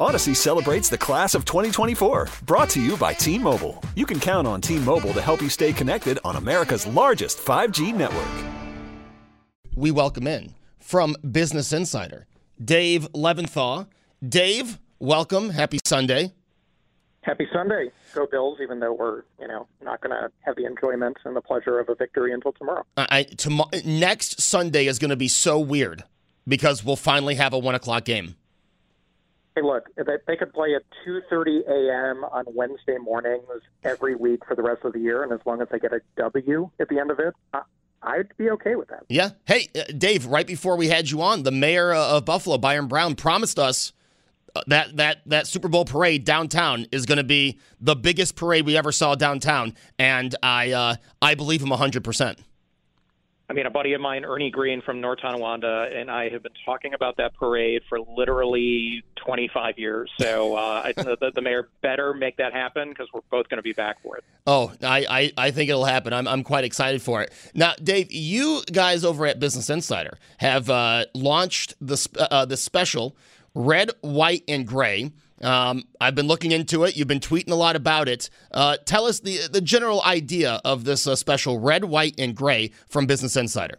Audacy celebrates the class of 2024, brought to you by T Mobile. You can count on T Mobile to help you stay connected on America's largest 5G network. We welcome in from Business Insider, Dave Levinthal. Dave, welcome. Happy Sunday. Happy Sunday. Go Bills, even though we're, you know, not going to have the enjoyment and the pleasure of a victory until tomorrow. I, tomorrow next Sunday is going to be so weird because we'll finally have a one o'clock game. Hey, look, they, they could play at 2:30 a.m. on Wednesday mornings every week for the rest of the year, and as long as they get a W at the end of it, I, I'd be okay with that. Yeah. Hey, uh, Dave. Right before we had you on, the mayor uh, of Buffalo, Byron Brown, promised us uh, that that that Super Bowl parade downtown is going to be the biggest parade we ever saw downtown, and I uh, I believe him hundred percent. I mean, a buddy of mine, Ernie Green from North Tonawanda, and I have been talking about that parade for literally 25 years. So uh, the, the mayor better make that happen because we're both going to be back for it. Oh, I, I, I think it'll happen. I'm, I'm quite excited for it. Now, Dave, you guys over at Business Insider have uh, launched the, uh, the special Red, White, and Gray. Um, I've been looking into it. You've been tweeting a lot about it. Uh, tell us the the general idea of this uh, special red, white, and gray from Business Insider.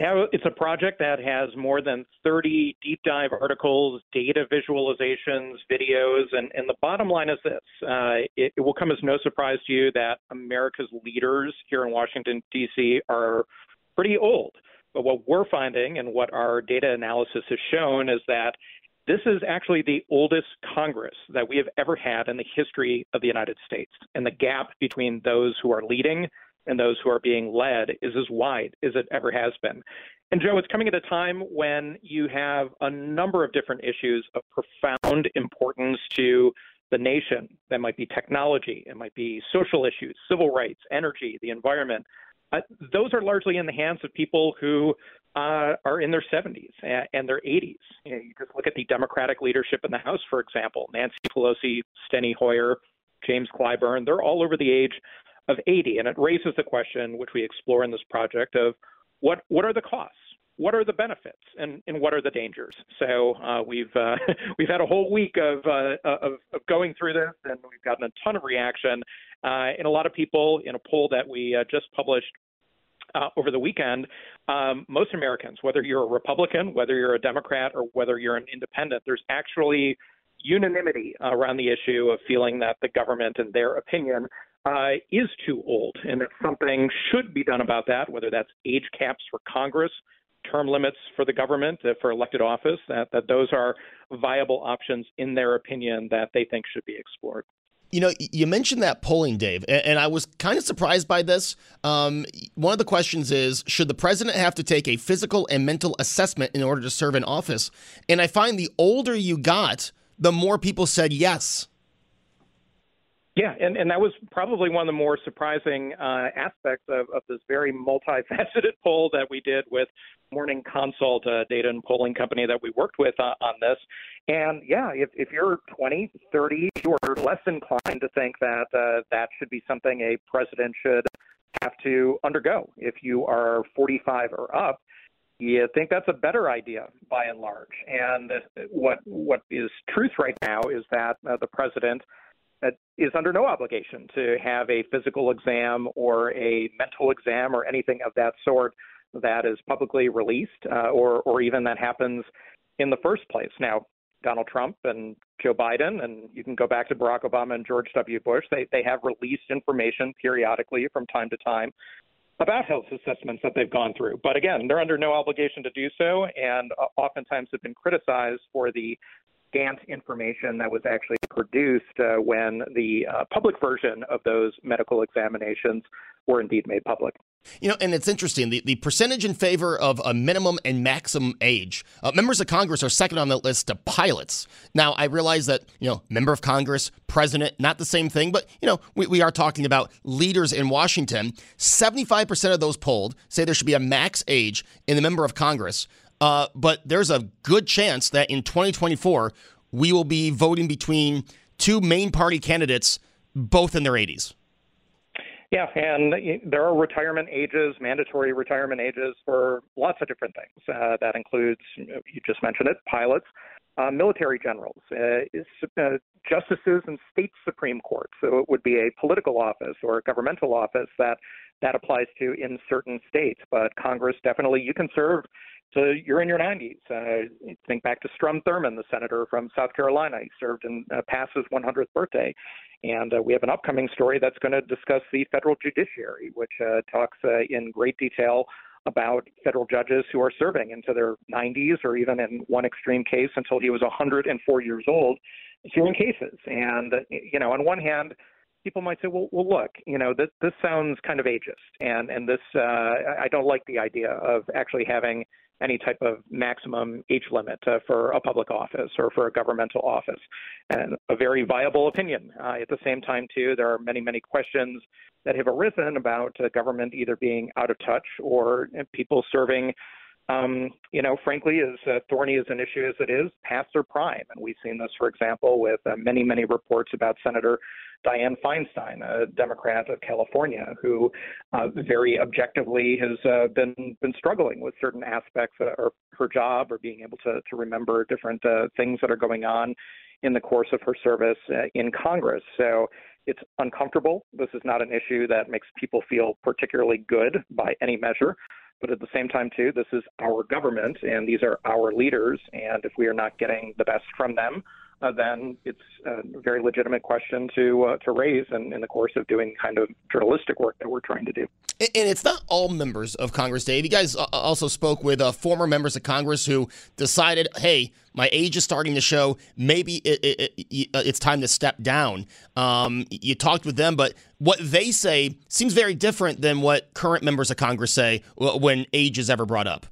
It's a project that has more than 30 deep dive articles, data visualizations, videos, and, and the bottom line is this uh, it, it will come as no surprise to you that America's leaders here in Washington, D.C. are pretty old. But what we're finding and what our data analysis has shown is that this is actually the oldest Congress that we have ever had in the history of the United States. And the gap between those who are leading and those who are being led is as wide as it ever has been. And Joe, it's coming at a time when you have a number of different issues of profound importance to the nation. That might be technology, it might be social issues, civil rights, energy, the environment. Uh, those are largely in the hands of people who uh, are in their 70s and, and their 80s. You, know, you just look at the Democratic leadership in the House, for example Nancy Pelosi, Steny Hoyer, James Clyburn, they're all over the age of 80. And it raises the question, which we explore in this project, of what, what are the costs? What are the benefits and, and what are the dangers? So uh, we've uh, we've had a whole week of, uh, of, of going through this, and we've gotten a ton of reaction. Uh, and a lot of people in a poll that we uh, just published uh, over the weekend, um, most Americans, whether you're a Republican, whether you're a Democrat, or whether you're an independent, there's actually unanimity around the issue of feeling that the government, in their opinion, uh, is too old and that something should be done about that, whether that's age caps for Congress, term limits for the government uh, for elected office, that, that those are viable options in their opinion that they think should be explored. You know, you mentioned that polling, Dave, and I was kind of surprised by this. Um, one of the questions is Should the president have to take a physical and mental assessment in order to serve in office? And I find the older you got, the more people said yes. Yeah, and, and that was probably one of the more surprising uh, aspects of, of this very multifaceted poll that we did with Morning Consult, a data and polling company that we worked with uh, on this. And yeah, if, if you're 20, 30, you're less inclined to think that uh, that should be something a president should have to undergo. If you are 45 or up, you think that's a better idea by and large. And what what is truth right now is that uh, the president – is under no obligation to have a physical exam or a mental exam or anything of that sort that is publicly released uh, or, or even that happens in the first place. Now, Donald Trump and Joe Biden, and you can go back to Barack Obama and George W. Bush, they, they have released information periodically from time to time about health assessments that they've gone through. But again, they're under no obligation to do so, and uh, oftentimes have been criticized for the scant information that was actually produced uh, when the uh, public version of those medical examinations were indeed made public. You know, and it's interesting the, the percentage in favor of a minimum and maximum age. Uh, members of Congress are second on the list to pilots. Now, I realize that, you know, member of Congress, president, not the same thing, but, you know, we, we are talking about leaders in Washington. 75% of those polled say there should be a max age in the member of Congress. Uh, but there's a good chance that in 2024, we will be voting between two main party candidates, both in their 80s. Yeah, and there are retirement ages, mandatory retirement ages for lots of different things. Uh, that includes, you just mentioned it, pilots, uh, military generals, uh, uh, justices and state supreme courts. So it would be a political office or a governmental office that that applies to in certain states. But Congress definitely, you can serve so you're in your 90s. Uh, think back to Strom Thurmond, the senator from South Carolina. He served and uh, passed his 100th birthday. And uh, we have an upcoming story that's going to discuss the federal judiciary, which uh, talks uh, in great detail about federal judges who are serving into their 90s or even in one extreme case until he was 104 years old hearing cases. And, you know, on one hand, people might say, well, well, look, you know, this, this sounds kind of ageist. And, and this, uh, I don't like the idea of actually having – any type of maximum age limit uh, for a public office or for a governmental office. And a very viable opinion. Uh, at the same time, too, there are many, many questions that have arisen about uh, government either being out of touch or uh, people serving. Um, you know, frankly, as uh, thorny as an issue as it is, past their prime. And we've seen this, for example, with uh, many, many reports about Senator Dianne Feinstein, a Democrat of California, who uh, very objectively has uh, been been struggling with certain aspects of her job or being able to to remember different uh, things that are going on in the course of her service uh, in Congress. So it's uncomfortable. This is not an issue that makes people feel particularly good by any measure. But at the same time, too, this is our government and these are our leaders. And if we are not getting the best from them, uh, then it's a very legitimate question to uh, to raise in, in the course of doing kind of journalistic work that we're trying to do. And it's not all members of Congress, Dave. You guys uh, also spoke with uh, former members of Congress who decided, hey, my age is starting to show. Maybe it, it, it, uh, it's time to step down. Um, you talked with them, but what they say seems very different than what current members of Congress say when age is ever brought up.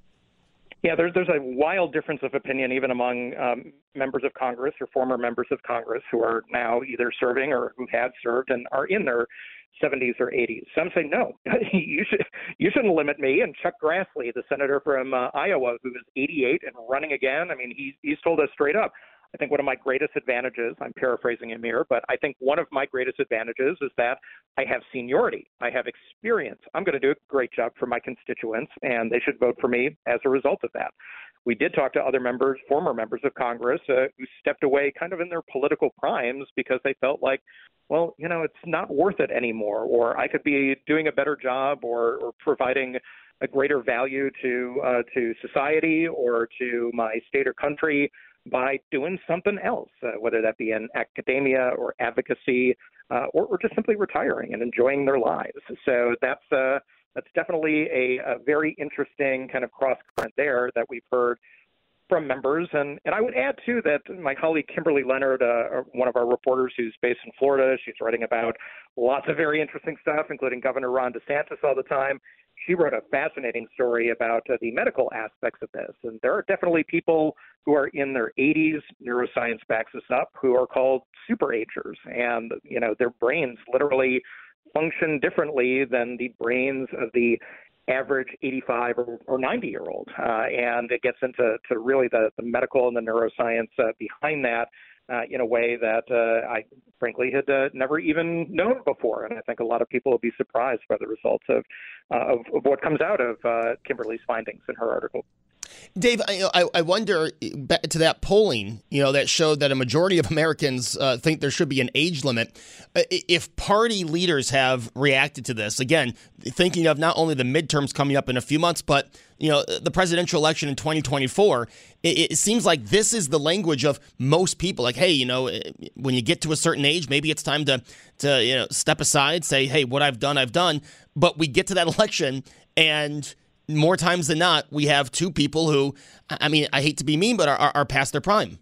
Yeah, there's there's a wild difference of opinion even among um, members of Congress or former members of Congress who are now either serving or who had served and are in their 70s or 80s. Some say no, you should you shouldn't limit me. And Chuck Grassley, the senator from uh, Iowa, who is 88 and running again, I mean, he's he's told us straight up I think one of my greatest advantages, I'm paraphrasing him here, but I think one of my greatest advantages is that I have seniority. I have experience. I'm going to do a great job for my constituents, and they should vote for me as a result of that. We did talk to other members, former members of Congress, uh, who stepped away kind of in their political primes because they felt like, well, you know, it's not worth it anymore, or I could be doing a better job or, or providing a greater value to uh, to society or to my state or country by doing something else, uh, whether that be in academia or advocacy, uh, or, or, just simply retiring and enjoying their lives. So that's uh, that's definitely a, a, very interesting kind of cross current there that we've heard from members. And, and I would add too that my colleague Kimberly Leonard, uh, one of our reporters who's based in Florida, she's writing about lots of very interesting stuff, including Governor Ron DeSantis all the time she wrote a fascinating story about uh, the medical aspects of this. And there are definitely people who are in their 80s, neuroscience backs this up, who are called superagers. And, you know, their brains literally function differently than the brains of the average 85 or, or 90 year old. Uh, and it gets into to really the, the medical and the neuroscience uh, behind that uh, in a way that uh, I frankly had uh, never even known before. And I think a lot of people will be surprised by the results of, uh, of, of, what comes out of uh, Kimberly's findings in her article. Dave, I, I wonder to that polling, you know, that showed that a majority of Americans uh, think there should be an age limit. Uh, if party leaders have reacted to this, again, thinking of not only the midterms coming up in a few months, but you know, the presidential election in 2024, it, it seems like this is the language of most people. Like, hey, you know, eh, when you get to a certain age, maybe it's time to to you know step aside, say, hey, what I've done, I've done. But we get to that election and more times than not, we have two people who, I mean, I hate to be mean, but are, are, past their prime.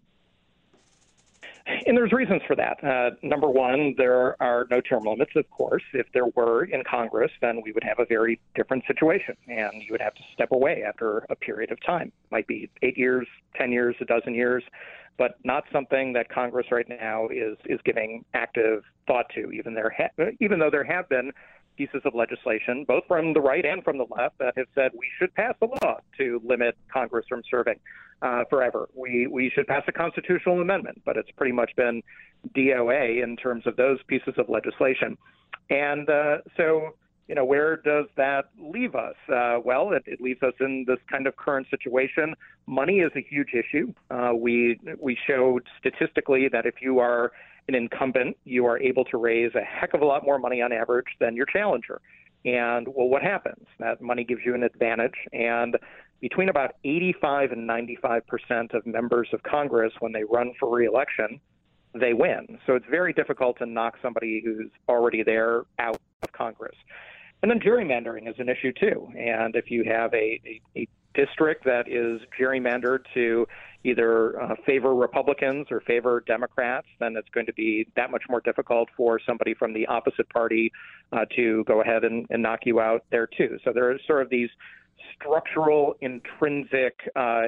and there's reasons for that. Uh, number one, there are no term limits, of course. If there were in Congress, then we would have a very different situation, and you would have to step away after a period of time. It might be eight years, ten years, a dozen years, but not something that Congress right now is is giving active thought to. Even there, ha- even though there have been pieces of legislation, both from the right and from the left, that have said we should pass a law to limit Congress from serving uh, forever. We we should pass a constitutional amendment, but it's pretty much been DOA in terms of those pieces of legislation. And uh, so, you know, where does that leave us? Uh, well, it, it, leaves us in this kind of current situation. Money is a huge issue. Uh, we we showed statistically that if you are an incumbent, you are able to raise a heck of a lot more money on average than your challenger. And well, what happens? That money gives you an advantage. And between about 85 and 95 percent of members of Congress, when they run for reelection, they win. So it's very difficult to knock somebody who's already there out of Congress. And then gerrymandering is an issue too. And if you have a, a, a district that is gerrymandered to either uh, favor Republicans or favor Democrats, then it's going to be that much more difficult for somebody from the opposite party uh, to go ahead and, and knock you out there too. So there are sort of these structural, intrinsic uh,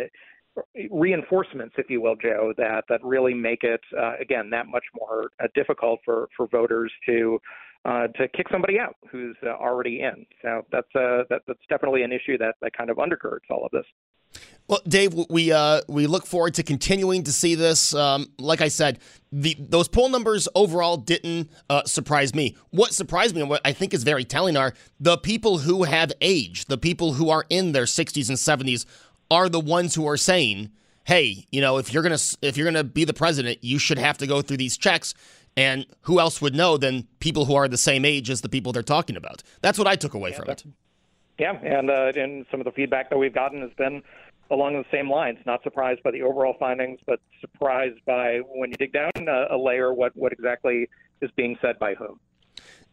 reinforcemements, if you will, Joe, that that really make it uh, again that much more uh, difficult for for voters to uh, to kick somebody out who's uh, already in. So that's uh, that, that's definitely an issue that, that kind of undergirds all of this. Well, Dave, we uh, we look forward to continuing to see this. Um, like I said, the those poll numbers overall didn't uh, surprise me. What surprised me, and what I think is very telling, are the people who have aged, the people who are in their 60s and 70s, are the ones who are saying, "Hey, you know, if you're gonna if you're gonna be the president, you should have to go through these checks." And who else would know than people who are the same age as the people they're talking about? That's what I took away yeah, from it. Yeah, and uh, and some of the feedback that we've gotten has been along the same lines. Not surprised by the overall findings, but surprised by when you dig down a, a layer what what exactly is being said by whom.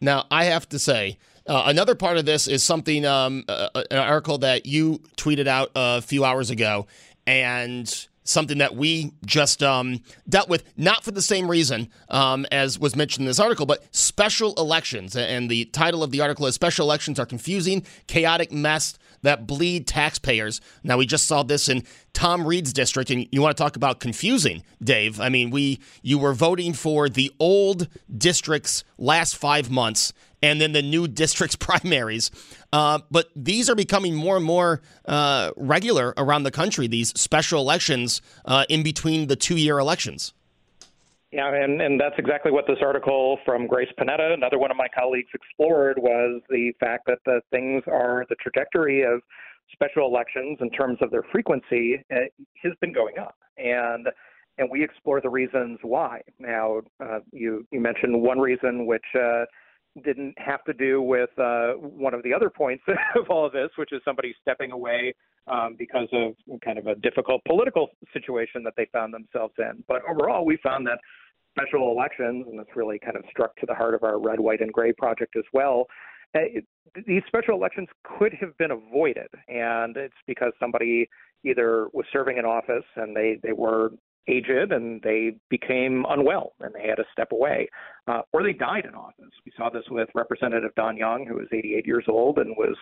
Now, I have to say, uh, another part of this is something, um, uh, an article that you tweeted out a few hours ago, and something that we just um, dealt with, not for the same reason um, as was mentioned in this article, but special elections. And the title of the article is Special Elections Are Confusing, Chaotic Mess That Bleed Taxpayers. Now, we just saw this in Tom Reed's district, and you want to talk about confusing, Dave. I mean, we you were voting for the old district's last five months and then the new district's primaries. Uh, but these are becoming more and more uh, regular around the country, these special elections uh, in between the two year elections. Yeah, and, and that's exactly what this article from Grace Panetta, another one of my colleagues, explored was the fact that the things are the trajectory of special elections in terms of their frequency uh, has been going up. And and we explore the reasons why. Now, uh, you you mentioned one reason which uh, didn't have to do with uh, one of the other points of all of this, which is somebody stepping away um, because of kind of a difficult political situation that they found themselves in. But overall, we found that special elections, and this really kind of struck to the heart of our red, white, and gray project as well. Uh, it, these special elections could have been avoided, and it's because somebody either was serving in office and they, they were aged and they became unwell and they had to step away, uh, or they died in office. We saw this with Representative Don Young, who was 88 years old and was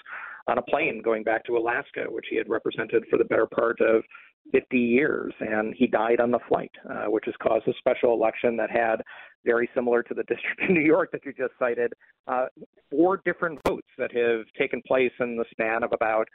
on a plane going back to Alaska, which he had represented for the better part of 50 years, and he died on the flight, uh, which has caused a special election that had very similar to the district in New York that you just cited, uh, four different votes that have taken place in the span of about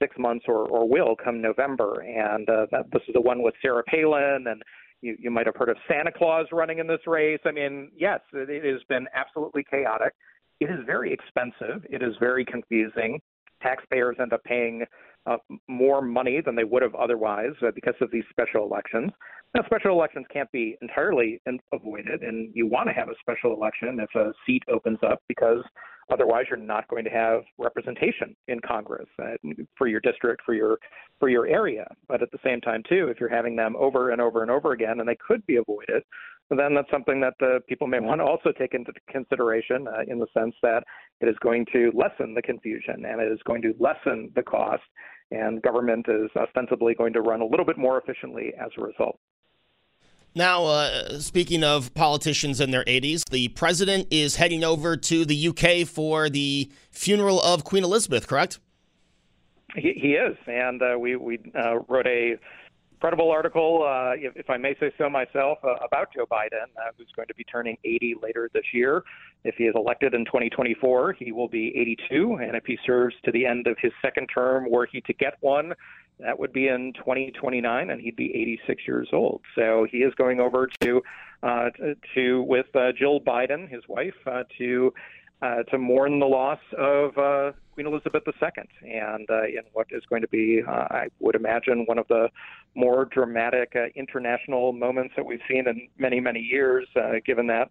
six months or, or will come November. And uh, that, this is the one with Sarah Palin, and you, you might have heard of Santa Claus running in this race. I mean, yes, it, it has been absolutely chaotic. It is very expensive. It is very confusing. Taxpayers end up paying uh, more money than they would have otherwise uh, because of these special elections. Now, special elections can't be entirely avoided, and you want to have a special election if a seat opens up because otherwise you're not going to have representation in Congress uh, for your district, for your for your area. But at the same time, too, if you're having them over and over and over again, and they could be avoided, then that's something that the people may want to also take into consideration uh, in the sense that it is going to lessen the confusion and it is going to lessen the cost and government is ostensibly going to run a little bit more efficiently as a result. Now, uh, speaking of politicians in their 80s, the president is heading over to the UK for the funeral of Queen Elizabeth, correct? He, he is, and uh, we we uh, wrote a credible article, uh, if, if, I may say so myself, uh, about Joe Biden, uh, who's going to be turning 80 later this year. If he is elected in 2024, he will be 82, and if he serves to the end of his second term, were he to get one, that would be in 2029, and he'd be 86 years old. So he is going over to uh, to with uh, Jill Biden, his wife, uh, to uh, to mourn the loss of uh, Queen Elizabeth II, and uh, in what is going to be, uh, I would imagine, one of the more dramatic uh, international moments that we've seen in many, many years, uh, given that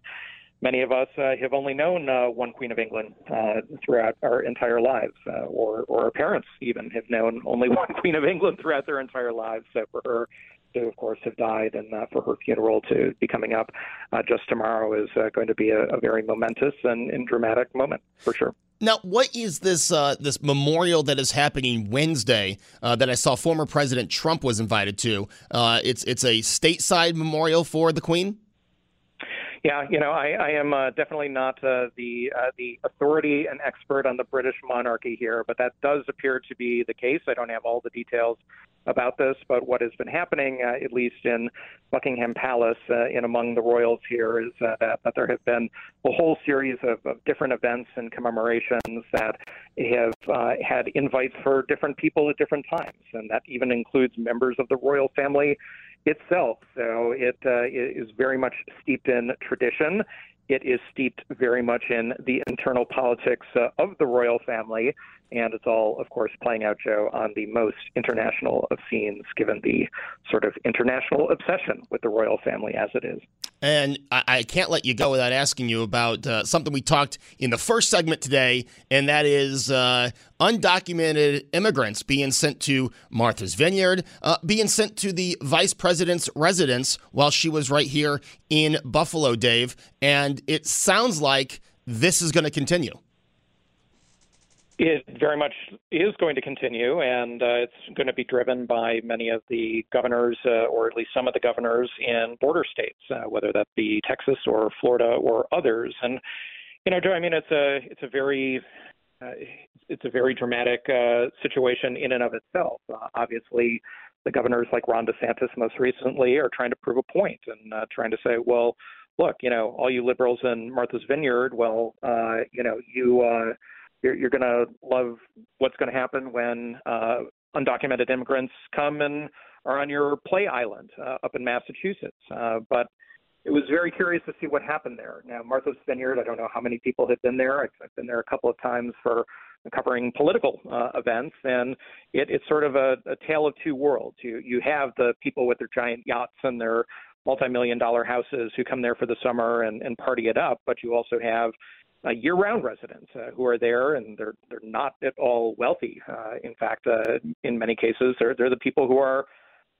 many of us uh, have only known uh, one Queen of England uh, throughout our entire lives, uh, or, or our parents even have known only one Queen of England throughout their entire lives. So for her to, of course, have died, and uh, for her funeral to be coming up uh, just tomorrow is uh, going to be a, a very momentous and, and, dramatic moment for sure. Now, what is this uh, this memorial that is happening Wednesday uh, that I saw former President Trump was invited to? Uh, it's it's a stateside memorial for the Queen. Yeah, you know, I, I am uh, definitely not uh, the uh, the authority and expert on the British monarchy here, but that does appear to be the case. I don't have all the details about this, but what has been happening, uh, at least in Buckingham Palace, uh, in among the royals here, is uh, that, that there have been a whole series of, of different events and commemorations that have had invites for different people at different times, and that even includes members of the royal family itself. So it uh, is very much steeped in tradition. It is steeped very much in the internal politics uh, of the royal family, and it's all, of course, playing out, Joe, on the most international of scenes, given the sort of international obsession with the royal family as it is. And I, I can't let you go without asking you about uh, something we talked in the first segment today, and that is uh, undocumented immigrants being sent to Martha's Vineyard, uh, being sent to the vice president's residence while she was right here in Buffalo, Dave. And it sounds like this is going to continue. It very much is going to continue, and uh, it's going to be driven by many of the governors, uh, or at least some of the governors in border states, uh, whether that be Texas or Florida or others. And you know, Joe, I mean, it's a it's a very uh, it's a very dramatic uh, situation in and of itself. Uh, obviously, the governors like Ron DeSantis most recently are trying to prove a point and trying to say, well, look, you know, all you liberals in Martha's Vineyard, well, you know, you uh, you're, you're going to love what's going to happen when uh, undocumented immigrants come and are on your play island uh, up in Massachusetts. Uh, but it was very curious to see what happened there. Now, Martha's Vineyard, I don't know how many people have been there. I've, I've been there a couple of times for covering political uh, events, and it, it's sort of a, a tale of two worlds. You you have the people with their giant yachts and their multi-million dollar houses who come there for the summer and, and party it up, but you also have uh, year-round residents uh, who are there, and they're they're not at all wealthy. Uh, in fact, uh, in many cases, they're they're the people who are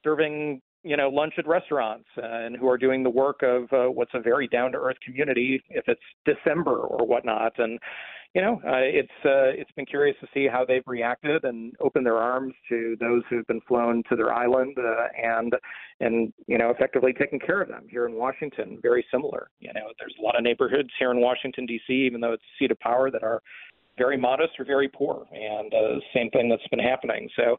serving you know lunch at restaurants uh, and who are doing the work of uh, what's a very down-to-earth community if it's December or whatnot. And you know, uh, it's uh, it's been curious to see how they've reacted and opened their arms to those who've been flown to their island uh, and and you know effectively taken care of them here in Washington. Very similar. You know, there's a lot of neighborhoods here in Washington D.C., even though it's a seat of power, that are very modest or very poor, and uh, same thing that's been happening. So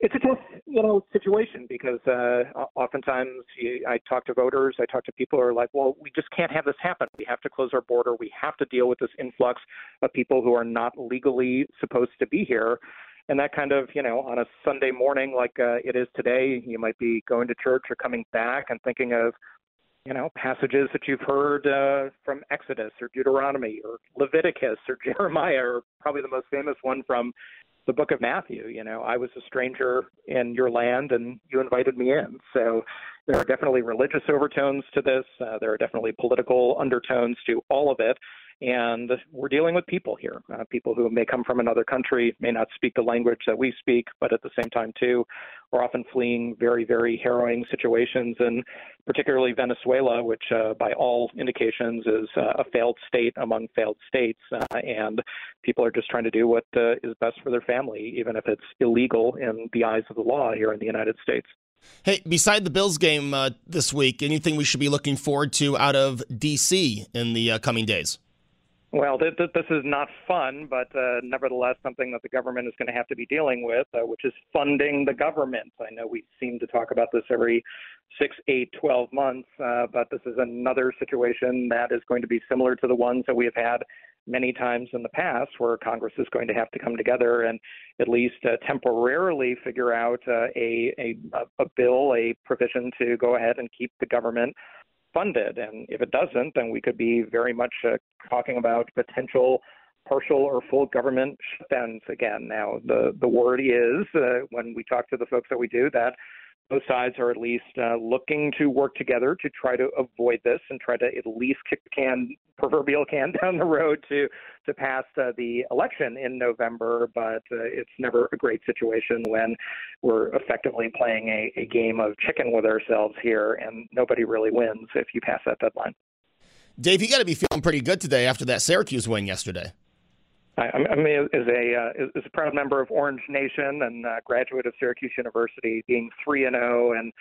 it's a tough, you know, situation because uh, oftentimes you, I talk to voters, I talk to people who are like, well, we just can't have this happen. We have to close our border. We have to deal with this influx of people who are not legally supposed to be here. And that kind of, you know, on a Sunday morning like uh, it is today, you might be going to church or coming back and thinking of, you know, passages that you've heard uh, from Exodus or Deuteronomy or Leviticus or Jeremiah, or probably the most famous one from the book of Matthew. You know, I was a stranger in your land and you invited me in. So there are definitely religious overtones to this. Uh, there are definitely political undertones to all of it. And we're dealing with people here, uh, people who may come from another country, may not speak the language that we speak, but at the same time, too, we're often fleeing very, very harrowing situations, and particularly Venezuela, which, uh, by all indications, is uh, a failed state among failed states. Uh, and people are just trying to do what uh, is best for their family, even if it's illegal in the eyes of the law here in the United States. Hey, beside the Bills game uh, this week, anything we should be looking forward to out of D.C. in the coming days? Well, th- th- this is not fun, but uh, nevertheless something that the government is going to have to be dealing with, uh, which is funding the government. I know we seem to talk about this every six, eight, twelve months, uh, but this is another situation that is going to be similar to the ones that we have had many times in the past, where Congress is going to have to come together and at least uh, temporarily figure out uh, a, a a bill, a provision to go ahead and keep the government funded. And if it doesn't, then we could be very much uh, talking about potential partial or full government shutdowns again. Now, the the word is uh, when we talk to the folks that we do that both sides are at least uh, looking to work together to try to avoid this and try to at least kick the can, proverbial can, down the road to to pass uh, the election in November. But uh, it's never a great situation when we're effectively playing a, a game of chicken with ourselves here, and nobody really wins if you pass that deadline. Dave, you got to be feeling pretty good today after that Syracuse win yesterday. I, I mean, as a uh, as a proud member of Orange Nation and uh, graduate of Syracuse University, being three and zero and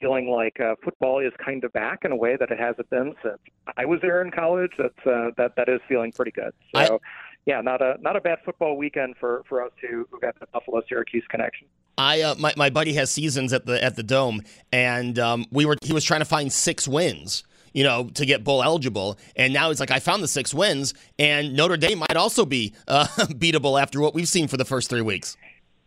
feeling like uh, football is kind of back in a way that it hasn't been since I was there in college. That's uh, that that is feeling pretty good. So, I, yeah, not a not a bad football weekend for for us who who got the Buffalo Syracuse connection. I uh, my my buddy has seasons at the at the dome, and um, we were he was trying to find six wins you know, to get bowl eligible. And now it's like, I found the six wins, and Notre Dame might also be uh, beatable after what we've seen for the first three weeks.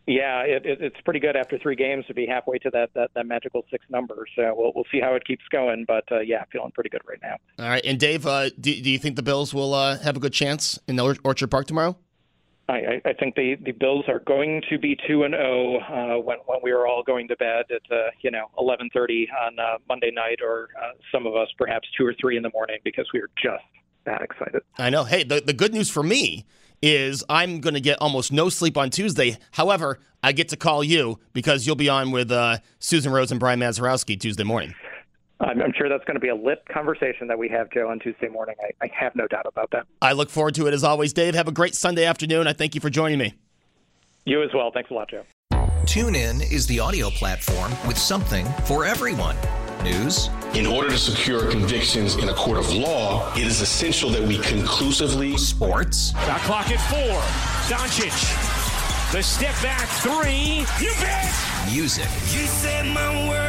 Yeah, it, it, it's pretty good after three games to be halfway to that that, that magical six number. So we'll we'll see how it keeps going. But uh, yeah, feeling pretty good right now. All right, and Dave, uh, do do you think the Bills will uh, have a good chance in Orchard Park tomorrow? I, I think the, the Bills are going to be two and zero uh, when when we are all going to bed at uh, you know eleven thirty on uh, Monday night, or uh, some of us perhaps two or three in the morning because we are just that excited. I know. Hey, the the good news for me is I'm going to get almost no sleep on Tuesday. However, I get to call you because you'll be on with uh, Susan Rose and Brian Mazurowski Tuesday morning. I'm, I'm, sure that's going to be a lit conversation that we have, Joe, on Tuesday morning. I, I have no doubt about that. I look forward to it as always. Dave, have a great Sunday afternoon. I thank you for joining me. You as well. Thanks a lot, Joe. TuneIn is the audio platform with something for everyone. News. In order to secure convictions in a court of law, it is essential that we conclusively. Sports. Got clock at four. Doncic. The step back three. You bet. Music. You set my world